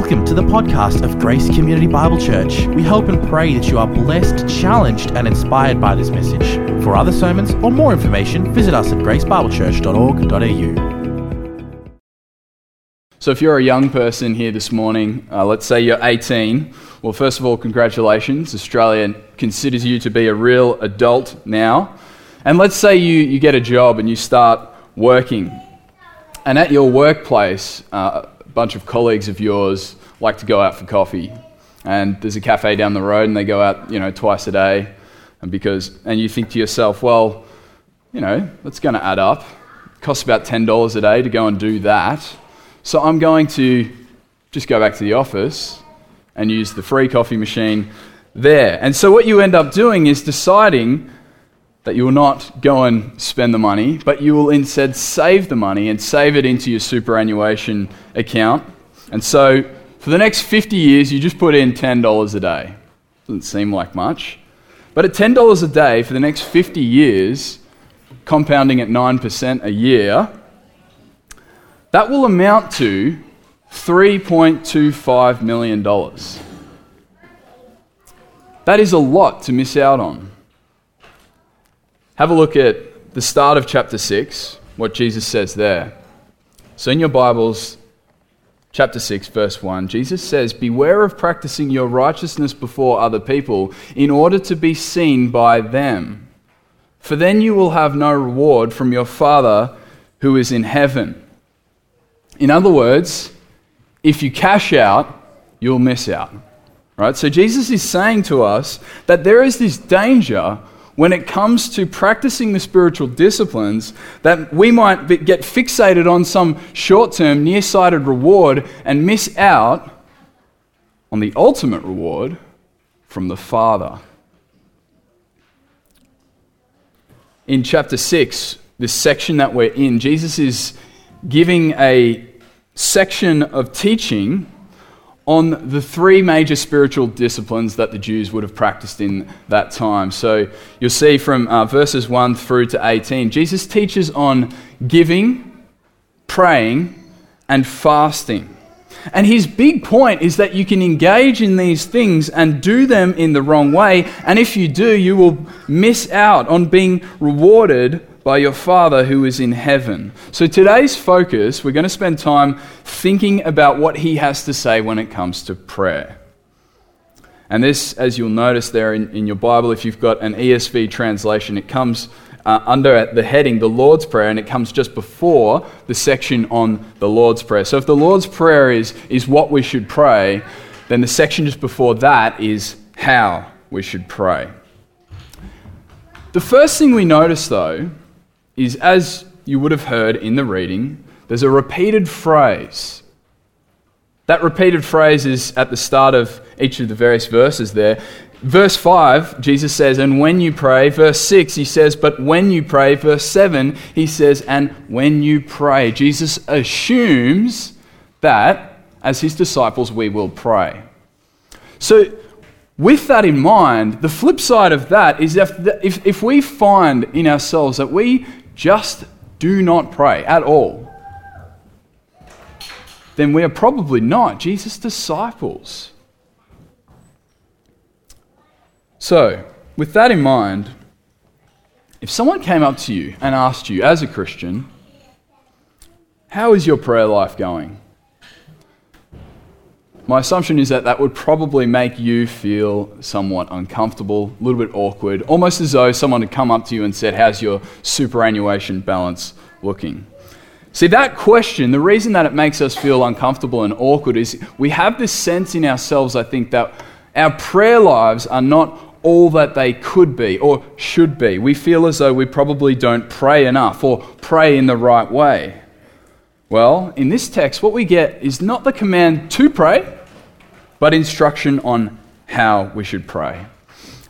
Welcome to the podcast of Grace Community Bible Church. We hope and pray that you are blessed, challenged, and inspired by this message. For other sermons or more information, visit us at gracebiblechurch.org.au. So, if you're a young person here this morning, uh, let's say you're 18, well, first of all, congratulations. Australia considers you to be a real adult now. And let's say you, you get a job and you start working. And at your workplace, uh, bunch of colleagues of yours like to go out for coffee. And there's a cafe down the road and they go out, you know, twice a day. And because and you think to yourself, well, you know, that's going to add up. It costs about $10 a day to go and do that. So I'm going to just go back to the office and use the free coffee machine there. And so what you end up doing is deciding that you will not go and spend the money, but you will instead save the money and save it into your superannuation account. And so for the next 50 years, you just put in $10 a day. Doesn't seem like much. But at $10 a day for the next 50 years, compounding at 9% a year, that will amount to $3.25 million. That is a lot to miss out on. Have a look at the start of chapter 6, what Jesus says there. So, in your Bibles, chapter 6, verse 1, Jesus says, Beware of practicing your righteousness before other people in order to be seen by them. For then you will have no reward from your Father who is in heaven. In other words, if you cash out, you'll miss out. Right? So Jesus is saying to us that there is this danger when it comes to practicing the spiritual disciplines that we might get fixated on some short term, nearsighted reward and miss out on the ultimate reward from the Father. In chapter 6, this section that we're in, Jesus is giving a section of teaching on the three major spiritual disciplines that the Jews would have practiced in that time. So you'll see from uh, verses 1 through to 18, Jesus teaches on giving, praying, and fasting. And his big point is that you can engage in these things and do them in the wrong way. And if you do, you will miss out on being rewarded by your Father who is in heaven. So today's focus, we're going to spend time thinking about what he has to say when it comes to prayer. And this, as you'll notice there in, in your Bible, if you've got an ESV translation, it comes uh, under the heading, the Lord's Prayer, and it comes just before the section on the Lord's Prayer. So if the Lord's Prayer is, is what we should pray, then the section just before that is how we should pray. The first thing we notice, though, is, as you would have heard in the reading, there's a repeated phrase. That repeated phrase is at the start of each of the various verses there. Verse 5, Jesus says, and when you pray. Verse 6, he says, but when you pray. Verse 7, he says, and when you pray. Jesus assumes that as his disciples we will pray. So, with that in mind, the flip side of that is if, if, if we find in ourselves that we just do not pray at all, then we are probably not Jesus' disciples. So, with that in mind, if someone came up to you and asked you, as a Christian, how is your prayer life going? My assumption is that that would probably make you feel somewhat uncomfortable, a little bit awkward, almost as though someone had come up to you and said, How's your superannuation balance looking? See, that question, the reason that it makes us feel uncomfortable and awkward is we have this sense in ourselves, I think, that our prayer lives are not all that they could be or should be. We feel as though we probably don't pray enough or pray in the right way. Well, in this text, what we get is not the command to pray, but instruction on how we should pray.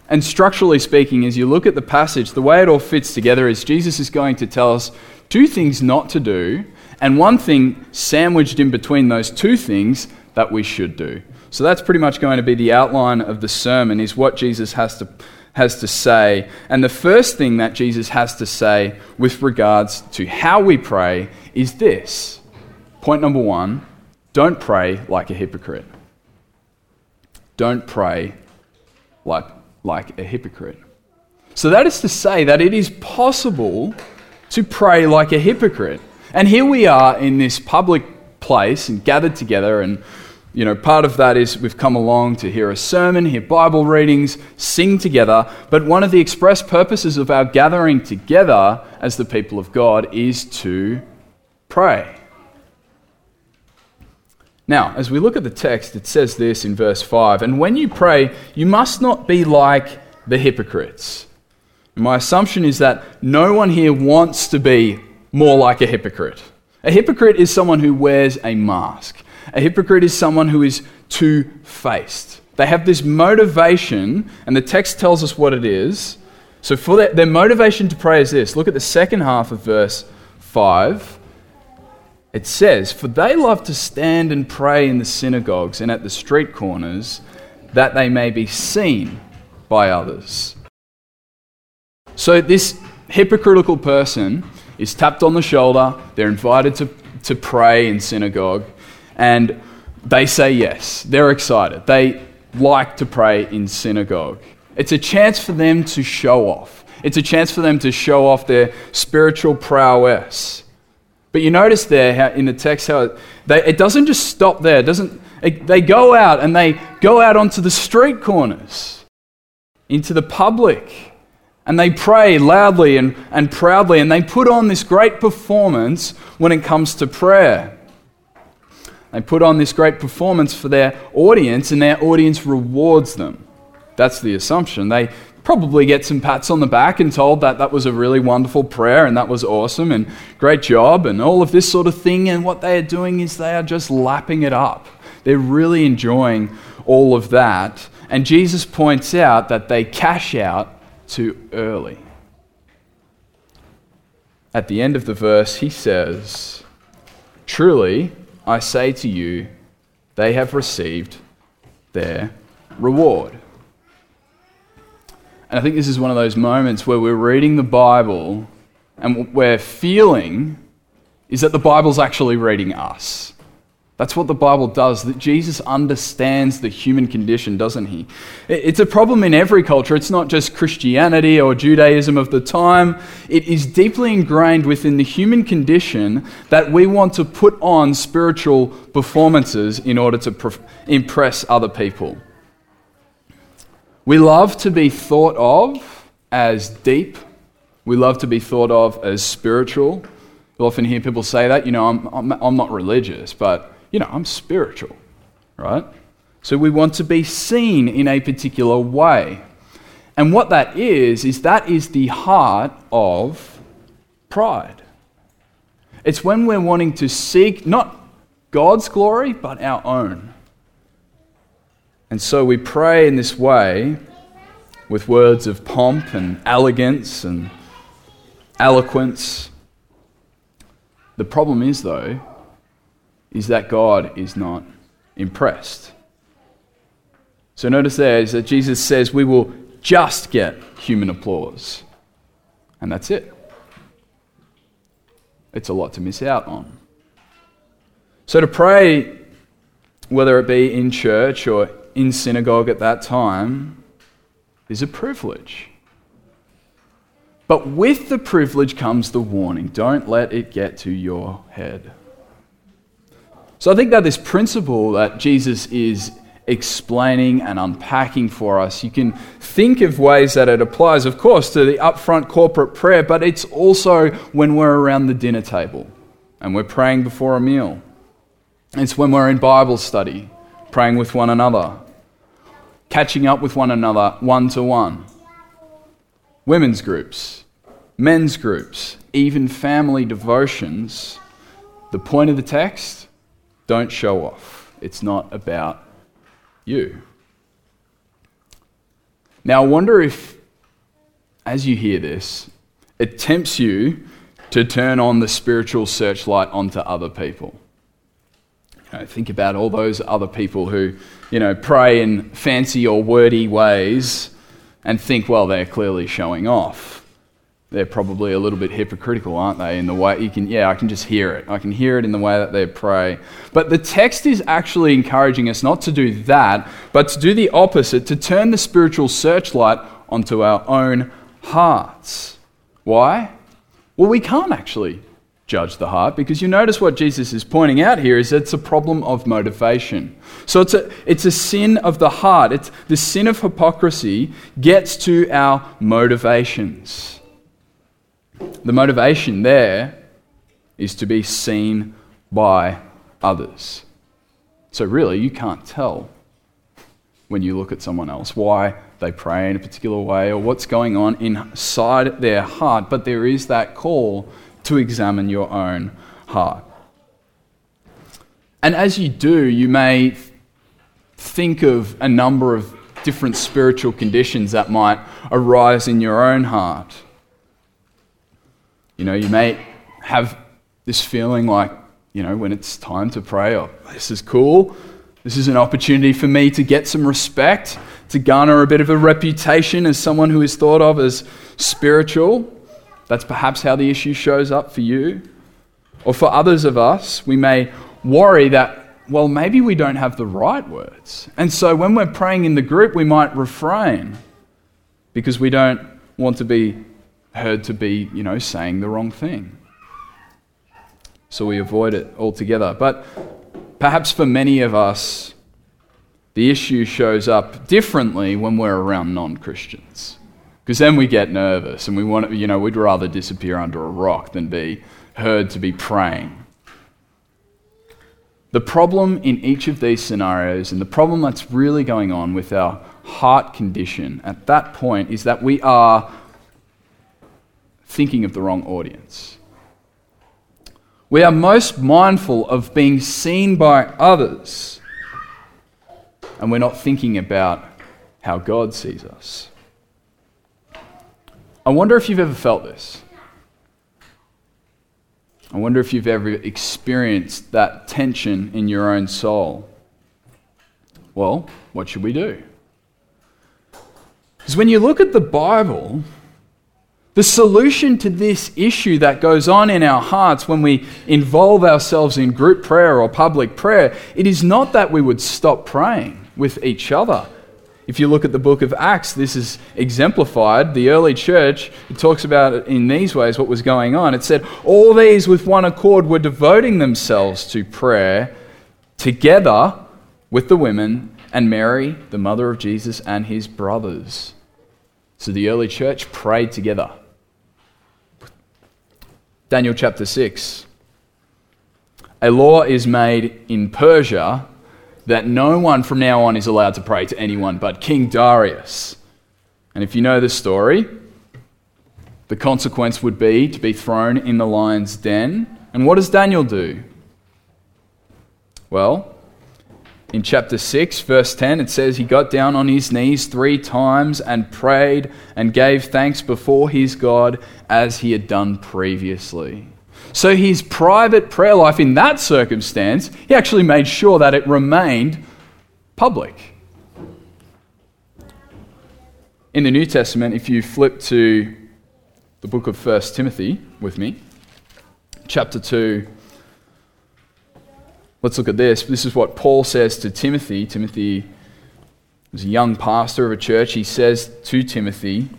And structurally speaking, as you look at the passage, the way it all fits together is Jesus is going to tell us two things not to do, and one thing sandwiched in between those two things that we should do. So that's pretty much going to be the outline of the sermon, is what Jesus has to, has to say. And the first thing that Jesus has to say with regards to how we pray is this. Point number one don't pray like a hypocrite. Don't pray like, like a hypocrite. So that is to say that it is possible to pray like a hypocrite. And here we are in this public place and gathered together and you know, part of that is we've come along to hear a sermon, hear Bible readings, sing together. But one of the express purposes of our gathering together as the people of God is to pray. Now, as we look at the text, it says this in verse 5 And when you pray, you must not be like the hypocrites. My assumption is that no one here wants to be more like a hypocrite. A hypocrite is someone who wears a mask. A hypocrite is someone who is two faced. They have this motivation, and the text tells us what it is. So, for their, their motivation to pray is this look at the second half of verse 5. It says, For they love to stand and pray in the synagogues and at the street corners, that they may be seen by others. So, this hypocritical person is tapped on the shoulder, they're invited to, to pray in synagogue, and they say yes. They're excited. They like to pray in synagogue. It's a chance for them to show off, it's a chance for them to show off their spiritual prowess. But you notice there how, in the text how it, they, it doesn't just stop there. It doesn't, it, they go out and they go out onto the street corners, into the public, and they pray loudly and, and proudly, and they put on this great performance when it comes to prayer. They put on this great performance for their audience, and their audience rewards them. That's the assumption. They probably get some pats on the back and told that that was a really wonderful prayer and that was awesome and great job and all of this sort of thing. And what they are doing is they are just lapping it up. They're really enjoying all of that. And Jesus points out that they cash out too early. At the end of the verse, he says, Truly, I say to you, they have received their reward. And I think this is one of those moments where we're reading the Bible and we're feeling is that the Bible's actually reading us. That's what the Bible does, that Jesus understands the human condition, doesn't he? It's a problem in every culture. It's not just Christianity or Judaism of the time. It is deeply ingrained within the human condition that we want to put on spiritual performances in order to impress other people. We love to be thought of as deep, we love to be thought of as spiritual. You'll often hear people say that, you know, I'm, I'm, I'm not religious, but you know, I'm spiritual, right? So we want to be seen in a particular way. And what that is, is that is the heart of pride. It's when we're wanting to seek not God's glory, but our own. And so we pray in this way with words of pomp and elegance and eloquence. The problem is, though, is that God is not impressed. So notice there is that Jesus says we will just get human applause. And that's it. It's a lot to miss out on. So to pray, whether it be in church or in synagogue at that time, is a privilege. But with the privilege comes the warning don't let it get to your head. So I think that this principle that Jesus is explaining and unpacking for us, you can think of ways that it applies, of course, to the upfront corporate prayer, but it's also when we're around the dinner table and we're praying before a meal. It's when we're in Bible study, praying with one another, catching up with one another one to one. Women's groups, men's groups, even family devotions. The point of the text don't show off. It's not about you. Now, I wonder if, as you hear this, it tempts you to turn on the spiritual searchlight onto other people. You know, think about all those other people who, you know, pray in fancy or wordy ways and think, well, they're clearly showing off. they're probably a little bit hypocritical, aren't they? In the way you can, yeah, I can just hear it. I can hear it in the way that they pray. But the text is actually encouraging us not to do that, but to do the opposite, to turn the spiritual searchlight onto our own hearts. Why? Well, we can't actually judge the heart because you notice what Jesus is pointing out here is that it's a problem of motivation. So it's a, it's a sin of the heart. It's the sin of hypocrisy gets to our motivations. The motivation there is to be seen by others. So, really, you can't tell when you look at someone else why they pray in a particular way or what's going on inside their heart, but there is that call to examine your own heart. And as you do, you may think of a number of different spiritual conditions that might arise in your own heart. You know, you may have this feeling like, you know, when it's time to pray, oh, this is cool. This is an opportunity for me to get some respect, to garner a bit of a reputation as someone who is thought of as spiritual. That's perhaps how the issue shows up for you. Or for others of us, we may worry that, well, maybe we don't have the right words. And so when we're praying in the group, we might refrain because we don't want to be heard to be, you know, saying the wrong thing. So we avoid it altogether. But perhaps for many of us, the issue shows up differently when we're around non Christians. Because then we get nervous and we want, you know, we'd rather disappear under a rock than be heard to be praying. The problem in each of these scenarios, and the problem that's really going on with our heart condition at that point, is that we are thinking of the wrong audience. We are most mindful of being seen by others, and we're not thinking about how God sees us. I wonder if you've ever felt this. I wonder if you've ever experienced that tension in your own soul. Well, what should we do? Because when you look at the Bible, the solution to this issue that goes on in our hearts when we involve ourselves in group prayer or public prayer, it is not that we would stop praying with each other. If you look at the book of Acts, this is exemplified. The early church, it talks about in these ways what was going on. It said, All these with one accord were devoting themselves to prayer together with the women and Mary, the mother of Jesus, and his brothers. So the early church prayed together. Daniel chapter 6. A law is made in Persia that no one from now on is allowed to pray to anyone but King Darius. And if you know the story, the consequence would be to be thrown in the lion's den. And what does Daniel do? Well, in chapter 6, verse 10, it says, He got down on his knees three times and prayed and gave thanks before his God as he had done previously. So his private prayer life in that circumstance, he actually made sure that it remained public. In the New Testament, if you flip to the book of 1 Timothy with me, chapter 2, Let's look at this. This is what Paul says to Timothy. Timothy was a young pastor of a church. He says to Timothy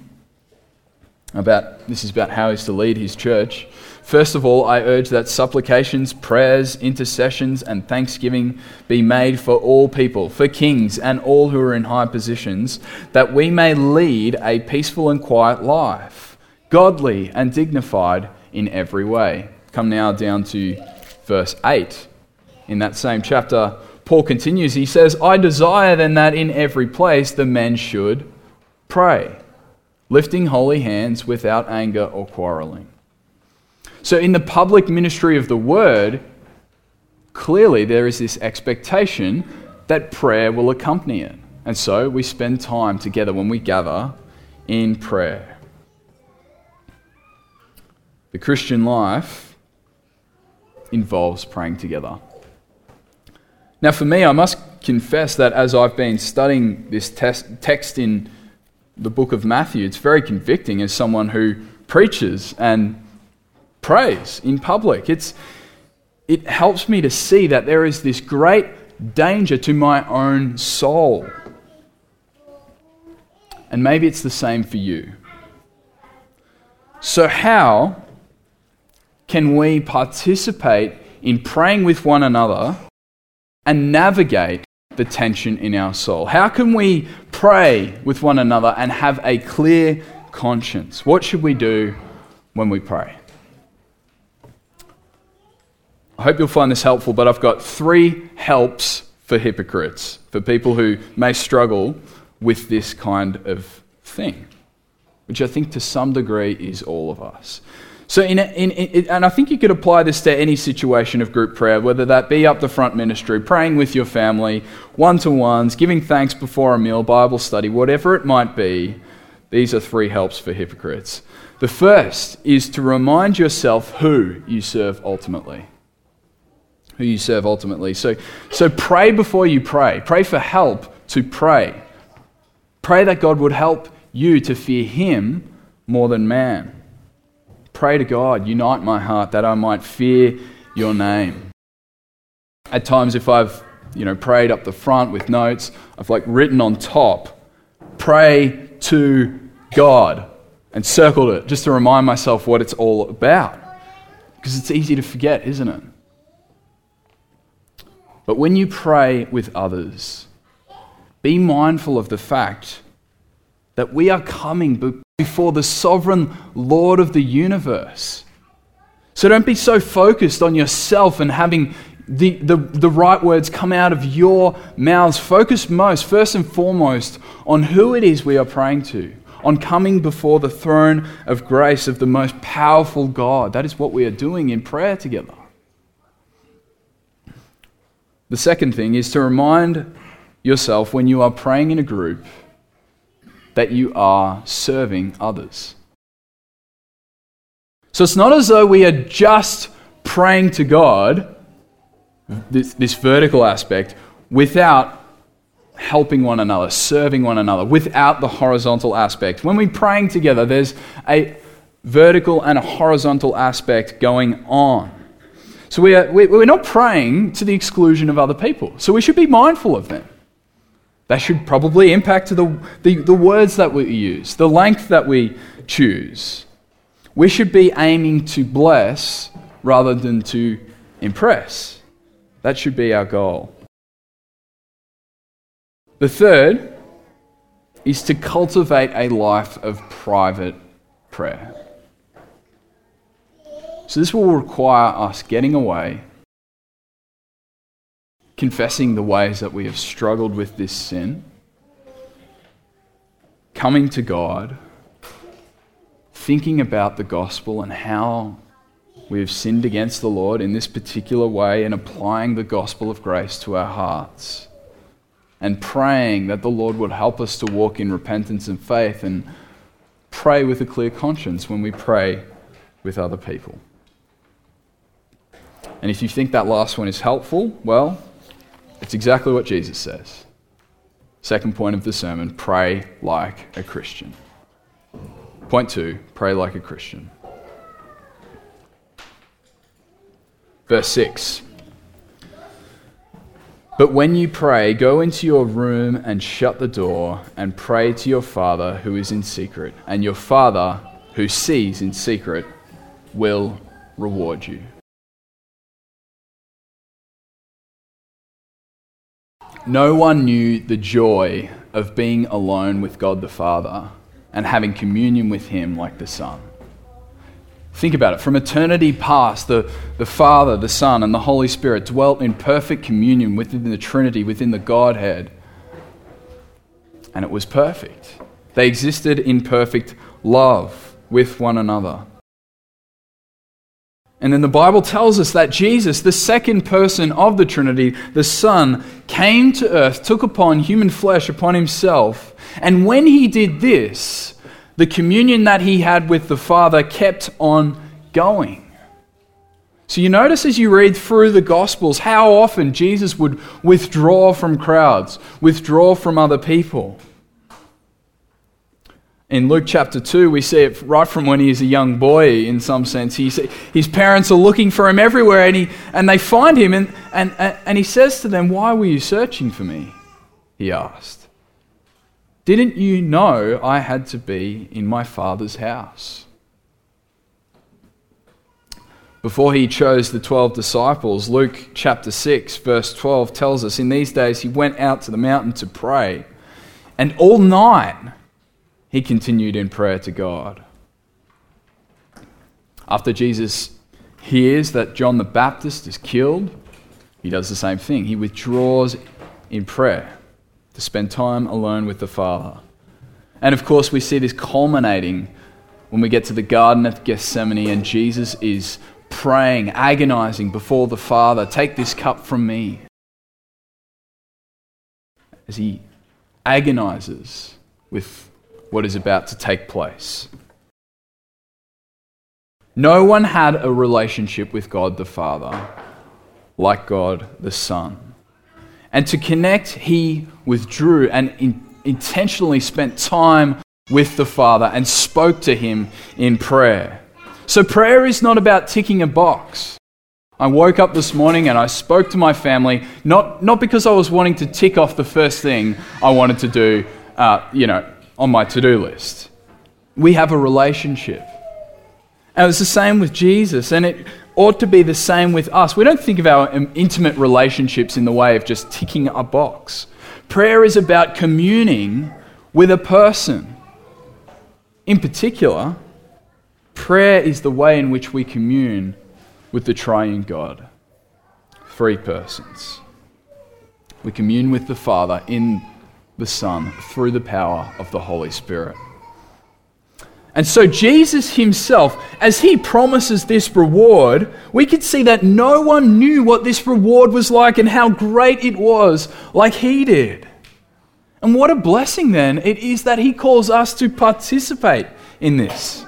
about this is about how he's to lead his church. First of all, I urge that supplications, prayers, intercessions, and thanksgiving be made for all people, for kings and all who are in high positions, that we may lead a peaceful and quiet life, godly and dignified in every way. Come now down to verse 8 in that same chapter, Paul continues. He says, I desire then that in every place the men should pray, lifting holy hands without anger or quarreling. So, in the public ministry of the word, clearly there is this expectation that prayer will accompany it. And so we spend time together when we gather in prayer. The Christian life involves praying together. Now, for me, I must confess that as I've been studying this text in the book of Matthew, it's very convicting as someone who preaches and prays in public. It's, it helps me to see that there is this great danger to my own soul. And maybe it's the same for you. So, how can we participate in praying with one another and navigate the tension in our soul? How can we pray with one another and have a clear conscience? What should we do when we pray? I hope you'll find this helpful, but I've got three helps for hypocrites, for people who may struggle with this kind of thing, which I think to some degree is all of us. So, in, in, in, and I think you could apply this to any situation of group prayer, whether that be up the front ministry, praying with your family, one to ones, giving thanks before a meal, Bible study, whatever it might be. These are three helps for hypocrites. The first is to remind yourself who you serve ultimately. Who you serve ultimately. So, so pray before you pray. Pray for help to pray. Pray that God would help you to fear Him more than man. Pray to God, unite my heart that I might fear your name. At times, if I've you know, prayed up the front with notes, I've like written on top, pray to God, and circled it just to remind myself what it's all about. Because it's easy to forget, isn't it? But when you pray with others, be mindful of the fact that we are coming before the sovereign Lord of the universe. So don't be so focused on yourself and having the, the, the right words come out of your mouths. Focus most, first and foremost, on who it is we are praying to, on coming before the throne of grace of the most powerful God. That is what we are doing in prayer together. The second thing is to remind yourself when you are praying in a group that you are serving others. So it's not as though we are just praying to God, this, this vertical aspect, without helping one another, serving one another, without the horizontal aspect. When we're praying together, there's a vertical and a horizontal aspect going on. So we are, we're not praying to the exclusion of other people. So we should be mindful of them. That should probably impact the, the, the words that we use, the length that we choose. We should be aiming to bless rather than to impress. That should be our goal. The third is to cultivate a life of private prayer. So, this will require us getting away confessing the ways that we have struggled with this sin, coming to God, thinking about the gospel and how we have sinned against the Lord in this particular way, and applying the gospel of grace to our hearts, and praying that the Lord would help us to walk in repentance and faith and pray with a clear conscience when we pray with other people. And if you think that last one is helpful, well, it's exactly what Jesus says. Second point of the sermon pray like a Christian. Point two pray like a Christian. Verse 6. But when you pray, go into your room and shut the door and pray to your Father who is in secret, and your Father who sees in secret will reward you. No one knew the joy of being alone with God the Father and having communion with Him like the Son. Think about it. From eternity past, the, the Father, the Son, and the Holy Spirit dwelt in perfect communion within the Trinity, within the Godhead. And it was perfect. They existed in perfect love with one another. And then the Bible tells us that Jesus, the second person of the Trinity, the Son, came to earth, took upon human flesh upon himself. And when he did this, the communion that he had with the Father kept on going. So you notice as you read through the Gospels how often Jesus would withdraw from crowds, withdraw from other people. In Luke chapter 2, we see it right from when he is a young boy, in some sense. He's, his parents are looking for him everywhere, and, he, and they find him, and, and, and he says to them, Why were you searching for me? He asked. Didn't you know I had to be in my father's house? Before he chose the 12 disciples, Luke chapter 6, verse 12 tells us in these days he went out to the mountain to pray, and all night he continued in prayer to God. After Jesus hears that John the Baptist is killed, he does the same thing. He withdraws in prayer to spend time alone with the Father. And of course, we see this culminating when we get to the Garden of Gethsemane and Jesus is praying, agonizing before the Father Take this cup from me. As he agonizes with what is about to take place. No one had a relationship with God the Father like God the Son. And to connect, he withdrew and in, intentionally spent time with the Father and spoke to him in prayer. So, prayer is not about ticking a box. I woke up this morning and I spoke to my family, not, not because I was wanting to tick off the first thing I wanted to do, uh, you know, on my to do list. We have a relationship. And it's the same with Jesus, and it ought to be the same with us. We don't think of our um, intimate relationships in the way of just ticking a box. Prayer is about communing with a person. In particular, prayer is the way in which we commune with the triune God. Three persons. We commune with the Father in the Son through the power of the Holy Spirit. And so, Jesus himself, as he promises this reward, we could see that no one knew what this reward was like and how great it was, like he did. And what a blessing then it is that he calls us to participate in this,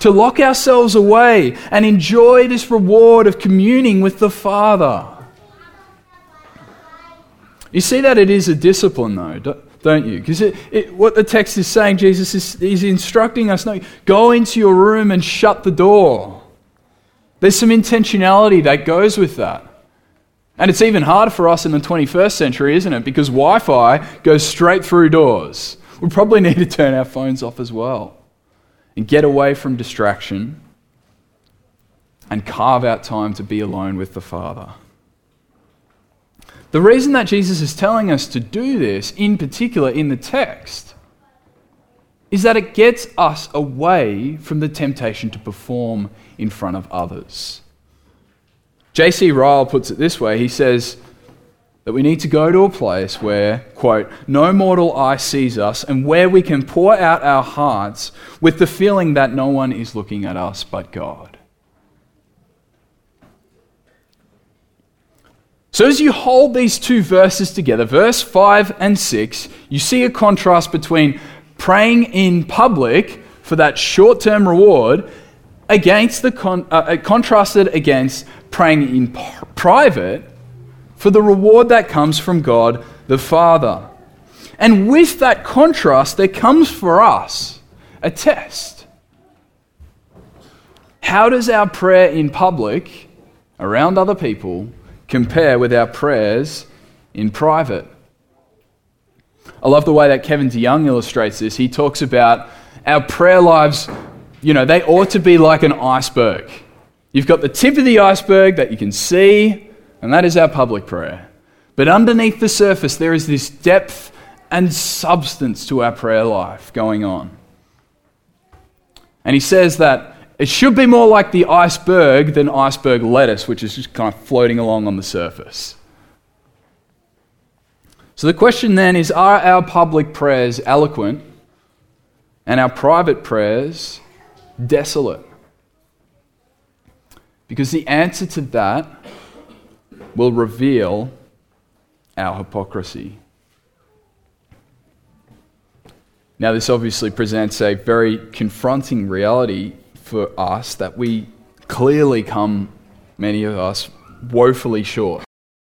to lock ourselves away and enjoy this reward of communing with the Father. You see that it is a discipline, though, don't you? Because what the text is saying, Jesus is he's instructing us no, go into your room and shut the door. There's some intentionality that goes with that. And it's even harder for us in the 21st century, isn't it? Because Wi Fi goes straight through doors. We probably need to turn our phones off as well and get away from distraction and carve out time to be alone with the Father. The reason that Jesus is telling us to do this, in particular in the text, is that it gets us away from the temptation to perform in front of others. J.C. Ryle puts it this way he says that we need to go to a place where, quote, no mortal eye sees us and where we can pour out our hearts with the feeling that no one is looking at us but God. So, as you hold these two verses together, verse 5 and 6, you see a contrast between praying in public for that short term reward against the con- uh, uh contrasted against praying in p- private for the reward that comes from God the Father. And with that contrast, there comes for us a test. How does our prayer in public, around other people, compare with our prayers in private. I love the way that Kevin DeYoung illustrates this. He talks about our prayer lives, you know, they ought to be like an iceberg. You've got the tip of the iceberg that you can see, and that is our public prayer. But underneath the surface, there is this depth and substance to our prayer life going on. And he says that it should be more like the iceberg than iceberg lettuce, which is just kind of floating along on the surface. So the question then is are our public prayers eloquent and our private prayers desolate? Because the answer to that will reveal our hypocrisy. Now, this obviously presents a very confronting reality for us that we clearly come, many of us, woefully short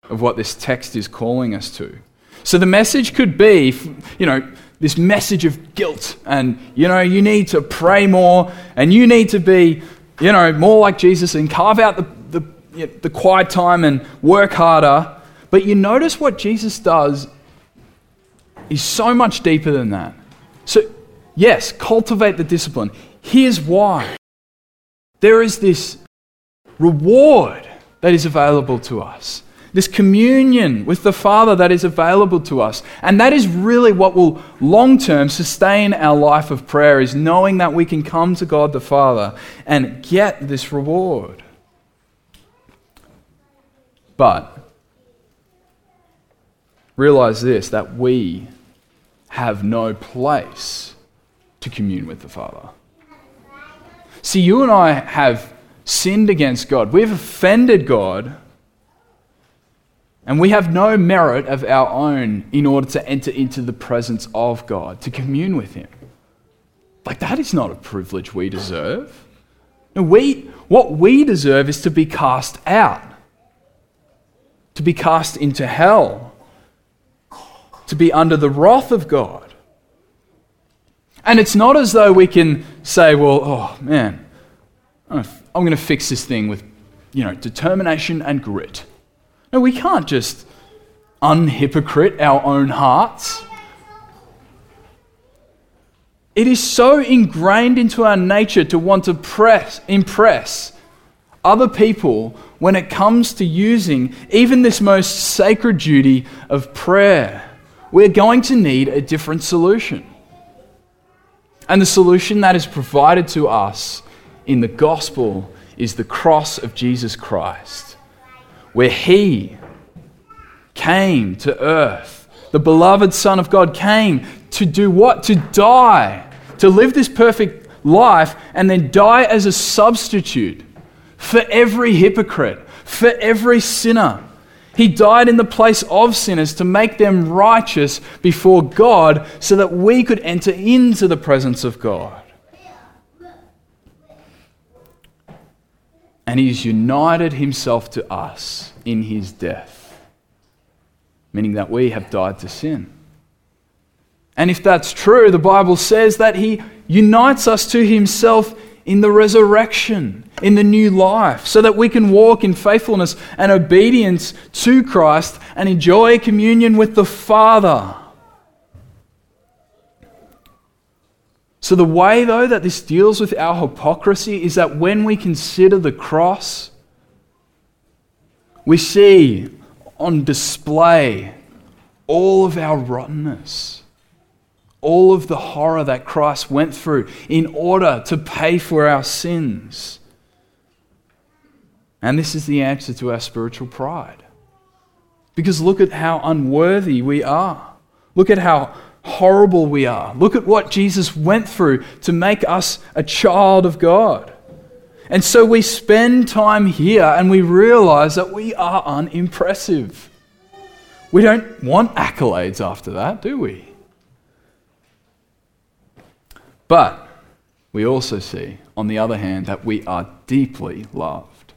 of what this text is calling us to. So the message could be, you know, this message of guilt and, you know, you need to pray more and you need to be, you know, more like Jesus and carve out the, the, the quiet time and work harder. But you notice what Jesus does is so much deeper than that. So, yes, cultivate the discipline. Here's why there is this reward that is available to us this communion with the Father that is available to us. And that is really what will long term sustain our life of prayer is knowing that we can come to God the Father and get this reward. But realize this that we have no place to commune with the Father. See, you and I have sinned against God. We've offended God and we have no merit of our own in order to enter into the presence of God, to commune with Him. Like, that is not a privilege we deserve. No, we, what we deserve is to be cast out, to be cast into hell, to be under the wrath of God. And it's not as though we can say, well, oh man, I'm going to fix this thing with, you know, determination and grit. No, we can't just unhypocrite our own hearts. It is so ingrained into our nature to want to press, impress other people when it comes to using even this most sacred duty of prayer. We're going to need a different solution. And the solution that is provided to us in the gospel is the cross of Jesus Christ where he came to earth. The beloved Son of God came to do what? To die, to live this perfect life, and then die as a substitute for every hypocrite, for every sinner. He died in the place of sinners to make them righteous before God so that we could enter into the presence of God. and he's united himself to us in his death, meaning that we have died to sin. And if that's true, the Bible says that he unites us to himself in the resurrection, in the new life, so that we can walk in faithfulness and obedience to Christ and enjoy communion with the Father. So, the way, though, that this deals with our hypocrisy is that when we consider the cross, we see on display all of our rottenness, all of the horror that Christ went through in order to pay for our sins. And this is the answer to our spiritual pride. Because look at how unworthy we are. Look at how horrible we are. Look at what Jesus went through to make us a child of God. And so we spend time here and we realize that we are unimpressive. We don't want accolades after that, do we? But we also see, on the other hand, that we are deeply loved.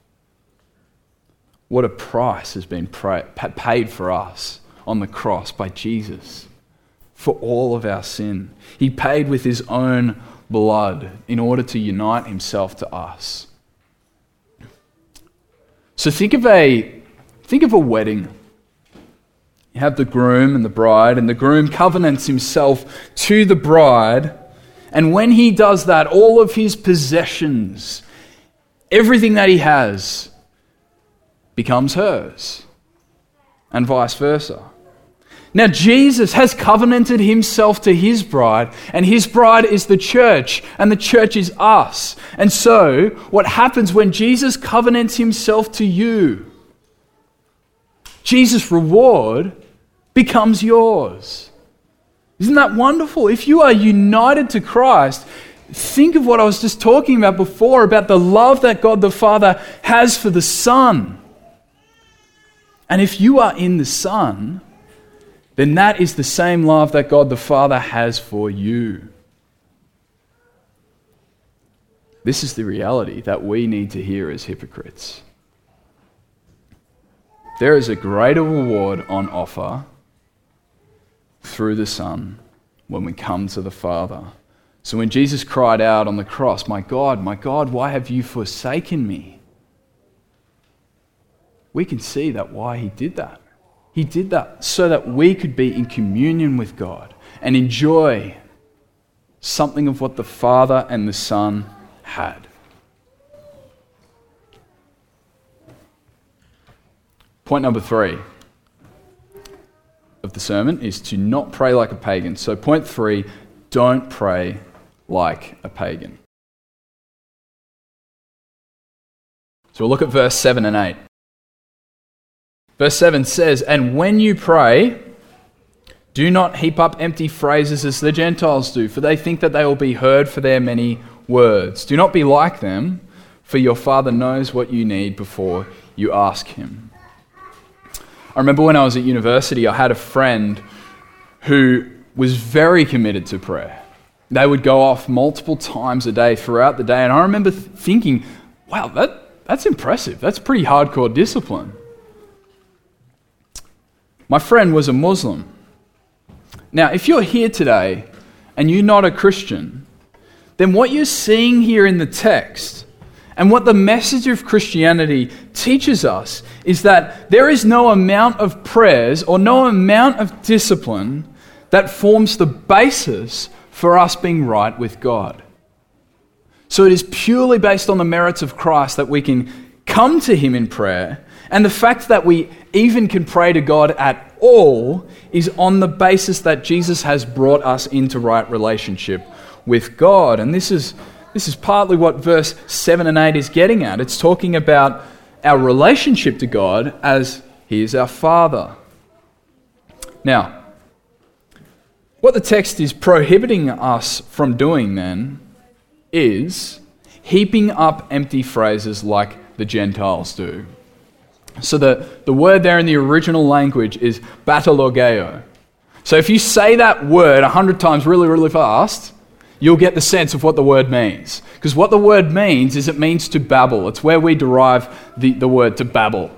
What a price has been paid for us on the cross by Jesus for all of our sin. He paid with his own blood in order to unite himself to us. So think of a think of a wedding. You have the groom and the bride, and the groom covenants himself to the bride. And when he does that, all of his possessions, everything that he has, becomes hers, and vice versa. Now, Jesus has covenanted himself to his bride, and his bride is the church, and the church is us. And so, what happens when Jesus covenants himself to you? Jesus' reward becomes yours. Isn't that wonderful? If you are united to Christ, think of what I was just talking about before about the love that God the Father has for the Son. And if you are in the Son, then that is the same love that God the Father has for you. This is the reality that we need to hear as hypocrites. There is a greater reward on offer through the Son when we come to the Father. So when Jesus cried out on the cross, My God, my God, why have you forsaken me? We can see that why he did that. He did that so that we could be in communion with God and enjoy something of what the Father and the Son had. Point number three of the sermon is to not pray like a pagan. So, point three don't pray like a pagan. So, we'll look at verse 7 and 8. Verse 7 says, And when you pray, do not heap up empty phrases as the Gentiles do, for they think that they will be heard for their many words. Do not be like them, for your Father knows what you need before you ask Him. I remember when I was at university, I had a friend who was very committed to prayer. They would go off multiple times a day throughout the day, and I remember th- thinking, wow, that, that's impressive. That's pretty hardcore discipline. My friend was a Muslim. Now, if you're here today and you're not a Christian, then what you're seeing here in the text and what the message of Christianity teaches us is that there is no amount of prayers or no amount of discipline that forms the basis for us being right with God. So it is purely based on the merits of Christ that we can come to Him in prayer and the fact that we even can pray to God at all is on the basis that Jesus has brought us into right relationship with God. And this is, this is partly what verse 7 and 8 is getting at. It's talking about our relationship to God as He is our Father. Now, what the text is prohibiting us from doing then is heaping up empty phrases like the Gentiles do. So the, the word there in the original language is batalogeo. So if you say that word a hundred times really, really fast, you'll get the sense of what the word means. Because what the word means is it means to babble. It's where we derive the, the word to babble.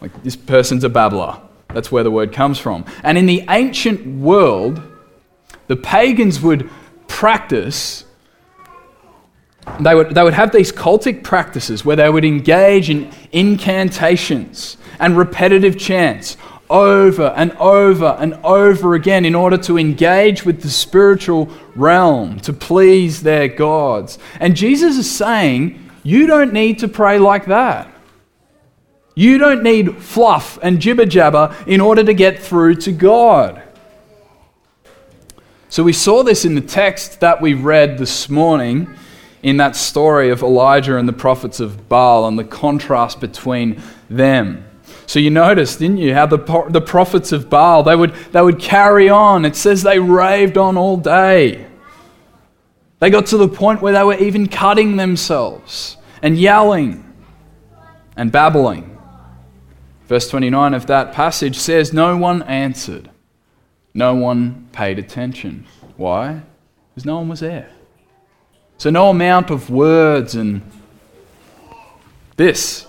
Like this person's a babbler. That's where the word comes from. And in the ancient world, the pagans would practice they would, they would have these cultic practices where they would engage in incantations and repetitive chants over and over and over again in order to engage with the spiritual realm, to please their gods. And Jesus is saying, you don't need to pray like that. You don't need fluff and jibber jabber in order to get through to God. So we saw this in the text that we read this morning in that story of Elijah and the prophets of Baal and the contrast between them. So you noticed, didn't you, how the, the prophets of Baal, they would, they would carry on. It says they raved on all day. They got to the point where they were even cutting themselves and yelling and babbling. Verse 29 of that passage says, No one answered. No one paid attention. Why? Because no one was there. So, no amount of words and this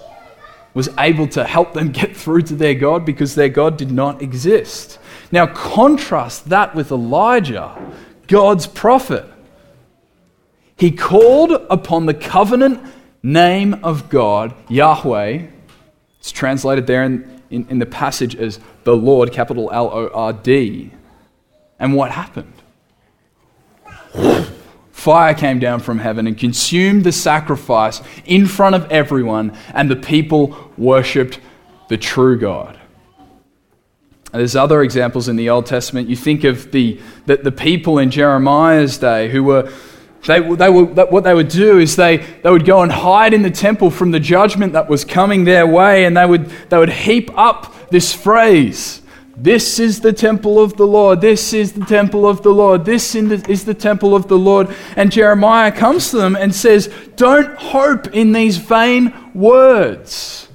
was able to help them get through to their God because their God did not exist. Now, contrast that with Elijah, God's prophet. He called upon the covenant name of God, Yahweh. It's translated there in, in, in the passage as the Lord, capital L O R D. And what happened? Fire came down from heaven and consumed the sacrifice in front of everyone, and the people worshipped the true God. There's other examples in the Old Testament. You think of the, the, the people in Jeremiah's day who were they, they were, what they would do is they, they would go and hide in the temple from the judgment that was coming their way, and they would, they would heap up this phrase this is the temple of the Lord. This is the temple of the Lord. This is the temple of the Lord. And Jeremiah comes to them and says, Don't hope in these vain words.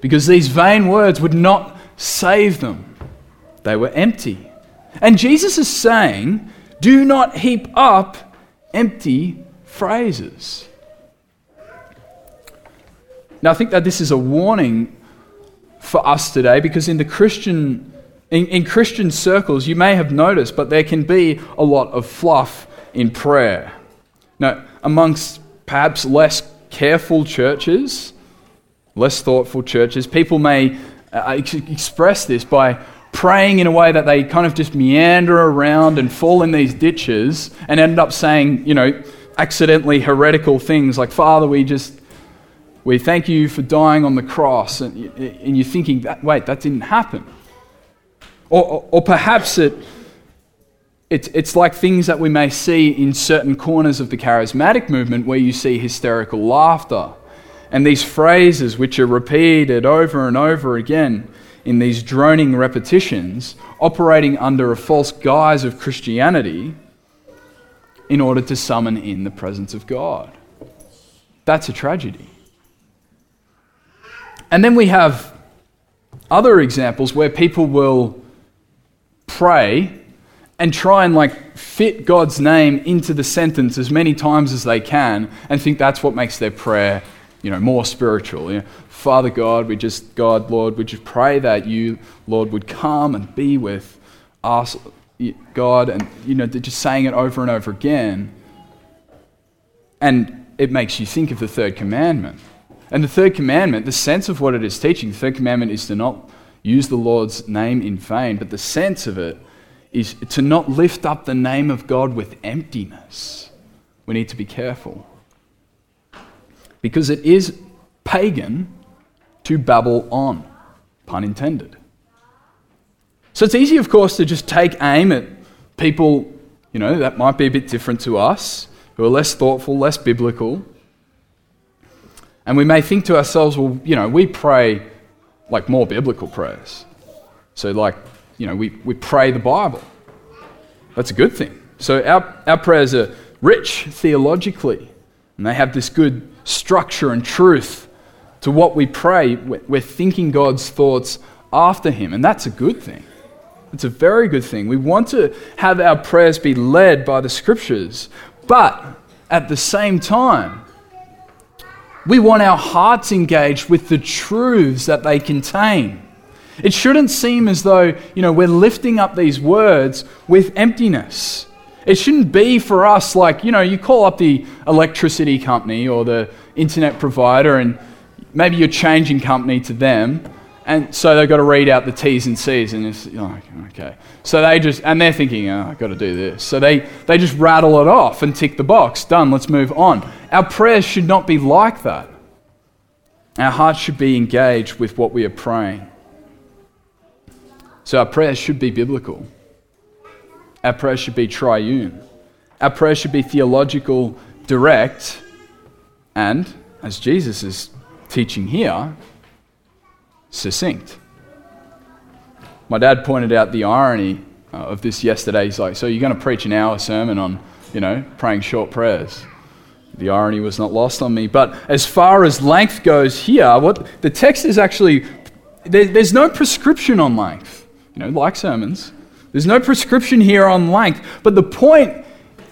Because these vain words would not save them, they were empty. And Jesus is saying, Do not heap up empty phrases. Now, I think that this is a warning for us today because in the Christian In, in Christian circles, you may have noticed, but there can be a lot of fluff in prayer. Now, amongst perhaps less careful churches, less thoughtful churches, people may uh, ex- express this by praying in a way that they kind of just meander around and fall in these ditches and end up saying, you know, accidentally heretical things like, Father, we just, we thank you for dying on the cross. And, and you're thinking, that, wait, that didn't happen. Or, or, or perhaps it, it, it's like things that we may see in certain corners of the charismatic movement where you see hysterical laughter and these phrases which are repeated over and over again in these droning repetitions, operating under a false guise of Christianity in order to summon in the presence of God. That's a tragedy. And then we have other examples where people will pray and try and like fit God's name into the sentence as many times as they can and think that's what makes their prayer, you know, more spiritual. You know, Father God, we just God, Lord, we just pray that you, Lord, would come and be with us, God, and you know, they're just saying it over and over again. And it makes you think of the third commandment. And the third commandment, the sense of what it is teaching, the third commandment is to not use the Lord's name in vain, but the sense of it is to not lift up the name of God with emptiness. We need to be careful. Because it is pagan to babble on, pun intended. So it's easy, of course, to just take aim at people, you know, that might be a bit different to us, who are less thoughtful, less biblical. And we may think to ourselves, well, you know, we pray like more biblical prayers. So, like, you know, we, we pray the Bible. That's a good thing. So, our, our prayers are rich theologically, and they have this good structure and truth to what we pray. We're thinking God's thoughts after Him, and that's a good thing. It's a very good thing. We want to have our prayers be led by the Scriptures, but at the same time, we want our hearts engaged with the truths that they contain. It shouldn't seem as though, you know, we're lifting up these words with emptiness. It shouldn't be for us like, you know, you call up the electricity company or the internet provider and maybe you're changing company to them and so they've got to read out the T's and C's, and it's like, okay. So they just, and they're thinking, oh, I've got to do this. So they, they just rattle it off and tick the box. Done, let's move on. Our prayers should not be like that. Our hearts should be engaged with what we are praying. So our prayers should be biblical. Our prayers should be triune. Our prayers should be theological, direct, and, as Jesus is teaching here, succinct. My dad pointed out the irony uh, of this yesterday. He's like, So you're going to preach an hour sermon on, you know, praying short prayers? The irony was not lost on me. But as far as length goes here, what the text is actually, there, there's no prescription on length, you know, like sermons. There's no prescription here on length. But the point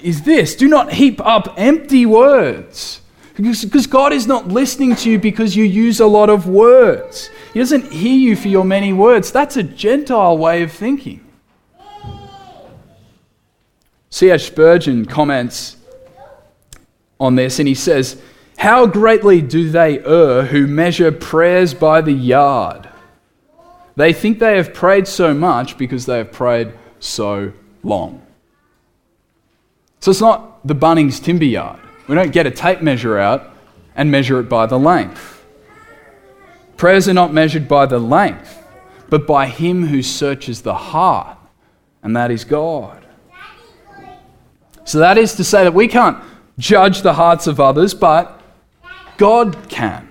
is this do not heap up empty words. Because God is not listening to you because you use a lot of words. He doesn't hear you for your many words. That's a Gentile way of thinking. C.H. Spurgeon comments on this and he says, How greatly do they err who measure prayers by the yard? They think they have prayed so much because they have prayed so long. So it's not the Bunnings timber yard. We don't get a tape measure out and measure it by the length. Prayers are not measured by the length, but by Him who searches the heart, and that is God. So that is to say that we can't judge the hearts of others, but God can.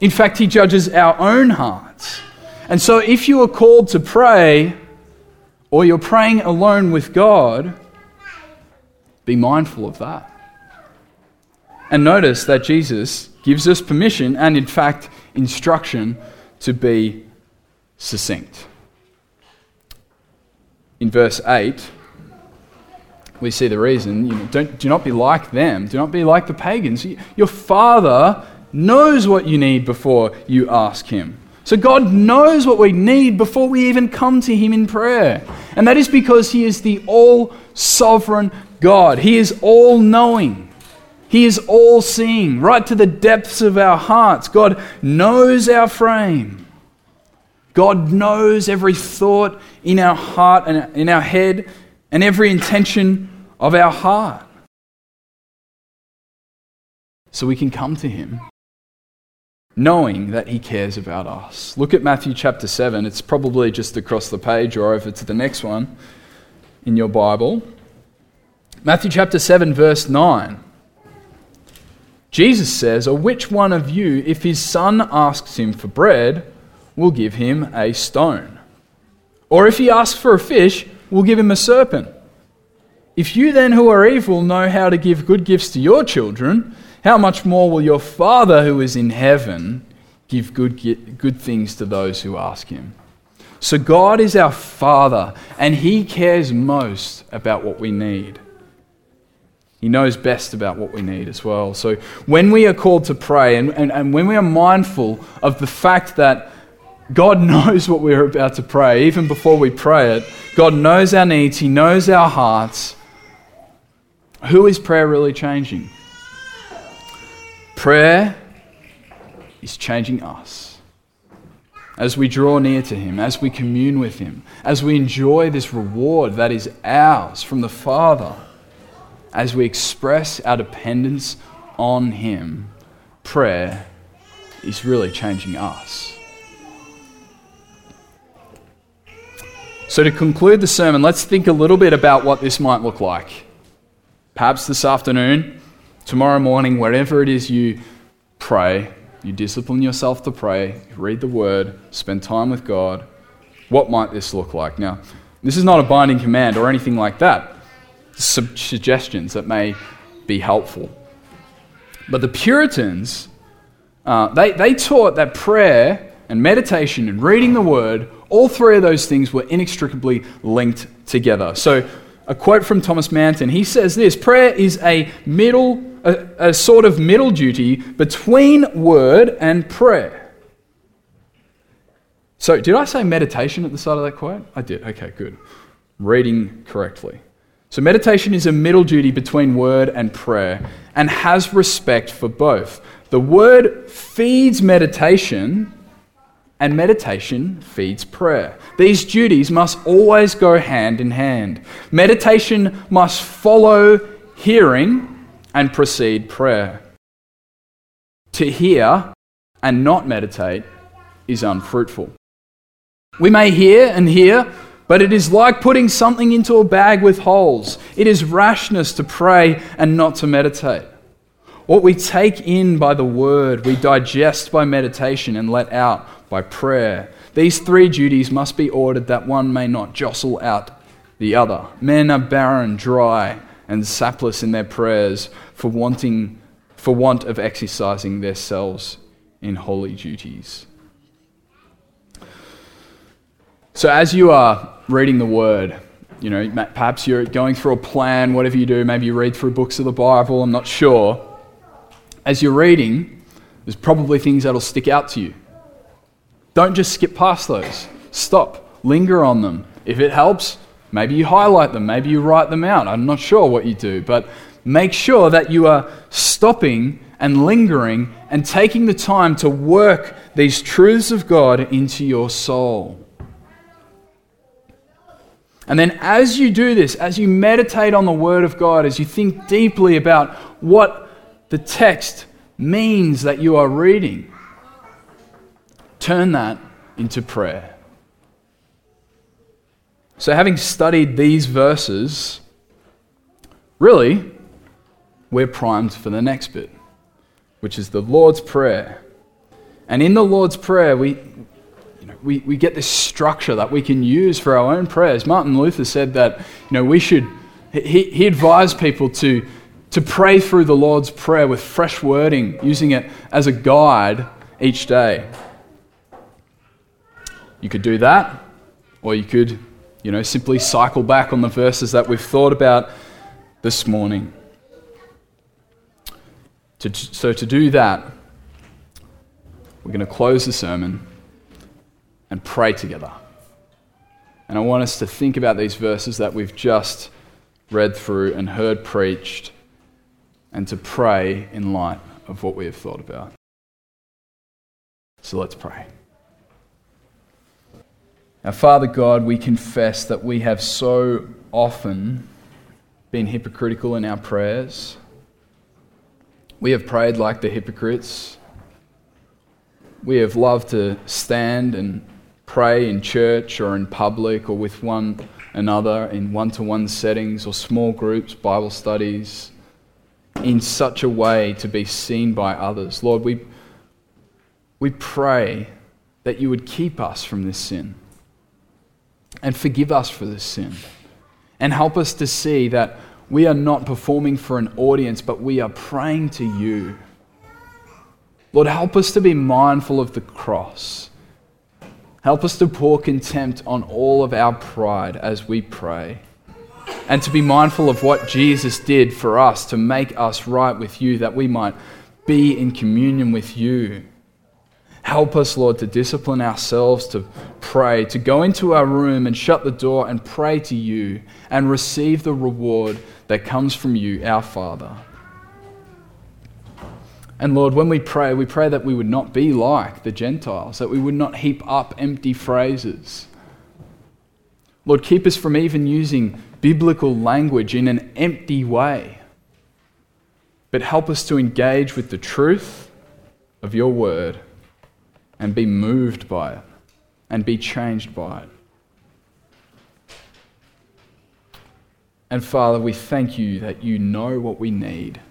In fact, He judges our own hearts. And so if you are called to pray, or you're praying alone with God, be mindful of that. And notice that Jesus gives us permission and, in fact, instruction to be succinct. In verse 8, we see the reason. You know, don't, do not be like them. Do not be like the pagans. Your Father knows what you need before you ask Him. So God knows what we need before we even come to Him in prayer. And that is because He is the all sovereign God. He is all knowing. He is all seeing, right to the depths of our hearts. God knows our frame. God knows every thought in our heart and in our head and every intention of our heart. So we can come to Him knowing that He cares about us. Look at Matthew chapter 7. It's probably just across the page or over to the next one in your Bible. Matthew chapter 7, verse 9. Jesus says, Or which one of you, if his son asks him for bread, will give him a stone? Or if he asks for a fish, will give him a serpent? If you then, who are evil, know how to give good gifts to your children, how much more will your Father who is in heaven give good, good things to those who ask him? So, God is our Father, and He cares most about what we need. He knows best about what we need as well. So, when we are called to pray, and, and, and when we are mindful of the fact that God knows what we're about to pray, even before we pray it, God knows our needs, He knows our hearts. Who is prayer really changing? Prayer is changing us. As we draw near to Him, as we commune with Him, as we enjoy this reward that is ours from the Father, as we express our dependence on Him, prayer is really changing us. So, to conclude the sermon, let's think a little bit about what this might look like. Perhaps this afternoon, tomorrow morning, wherever it is you pray, you discipline yourself to pray, read the word, spend time with God, what might this look like? Now, this is not a binding command or anything like that. Some suggestions that may be helpful. But the Puritans, uh, they, they taught that prayer and meditation and reading the word, all three of those things were inextricably linked together. So, a quote from Thomas Manton he says this prayer is a middle a, a sort of middle duty between word and prayer. So, did I say meditation at the start of that quote? I did. Okay, good. Reading correctly. So, meditation is a middle duty between word and prayer and has respect for both. The word feeds meditation, and meditation feeds prayer. These duties must always go hand in hand. Meditation must follow hearing, and precede prayer. To hear and not meditate is unfruitful. We may hear and hear, but it is like putting something into a bag with holes. It is rashness to pray and not to meditate. What we take in by the word, we digest by meditation and let out by prayer. These three duties must be ordered that one may not jostle out the other. Men are barren, dry, and sapless in their prayers for, wanting, for want of exercising their themselves in holy duties. So, as you are reading the Word, you know, perhaps you're going through a plan, whatever you do, maybe you read through books of the Bible, I'm not sure. As you're reading, there's probably things that'll stick out to you. Don't just skip past those. Stop, linger on them. If it helps, Maybe you highlight them, maybe you write them out. I'm not sure what you do, but make sure that you are stopping and lingering and taking the time to work these truths of God into your soul. And then, as you do this, as you meditate on the Word of God, as you think deeply about what the text means that you are reading, turn that into prayer. So, having studied these verses, really, we're primed for the next bit, which is the Lord's Prayer. And in the Lord's Prayer, we, we, we get this structure that we can use for our own prayers. Martin Luther said that you know, we should, he, he advised people to, to pray through the Lord's Prayer with fresh wording, using it as a guide each day. You could do that, or you could you know, simply cycle back on the verses that we've thought about this morning. To, so, to do that, we're going to close the sermon and pray together. And I want us to think about these verses that we've just read through and heard preached and to pray in light of what we have thought about. So let's pray. Our Father God, we confess that we have so often been hypocritical in our prayers. We have prayed like the hypocrites. We have loved to stand and pray in church or in public or with one another in one to one settings or small groups, Bible studies, in such a way to be seen by others. Lord, we, we pray that you would keep us from this sin and forgive us for this sin and help us to see that we are not performing for an audience, but we are praying to you. Lord, help us to be mindful of the cross. Help us to pour contempt on all of our pride as we pray. And to be mindful of what Jesus did for us to make us right with you, that we might be in communion with you. Help us, Lord, to discipline ourselves to pray, to go into our room and shut the door and pray to you and receive the reward that comes from you, our Father. And Lord, when we pray, we pray that we would not be like the Gentiles, that we would not heap up empty phrases. Lord, keep us from even using biblical language in an empty way, but help us to engage with the truth of your word and be moved by it and be changed by it. And Father, we thank you that you know what we need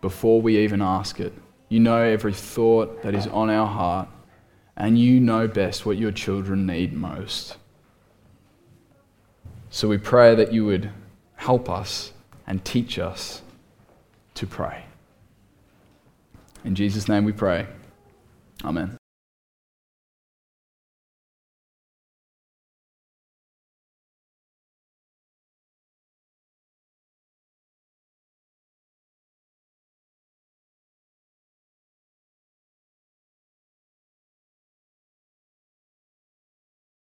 before we even ask it. You know every thought that is on our heart, and you know best what your children need most. So we pray that you would help us and teach us to pray. In Jesus' name we pray. Amen.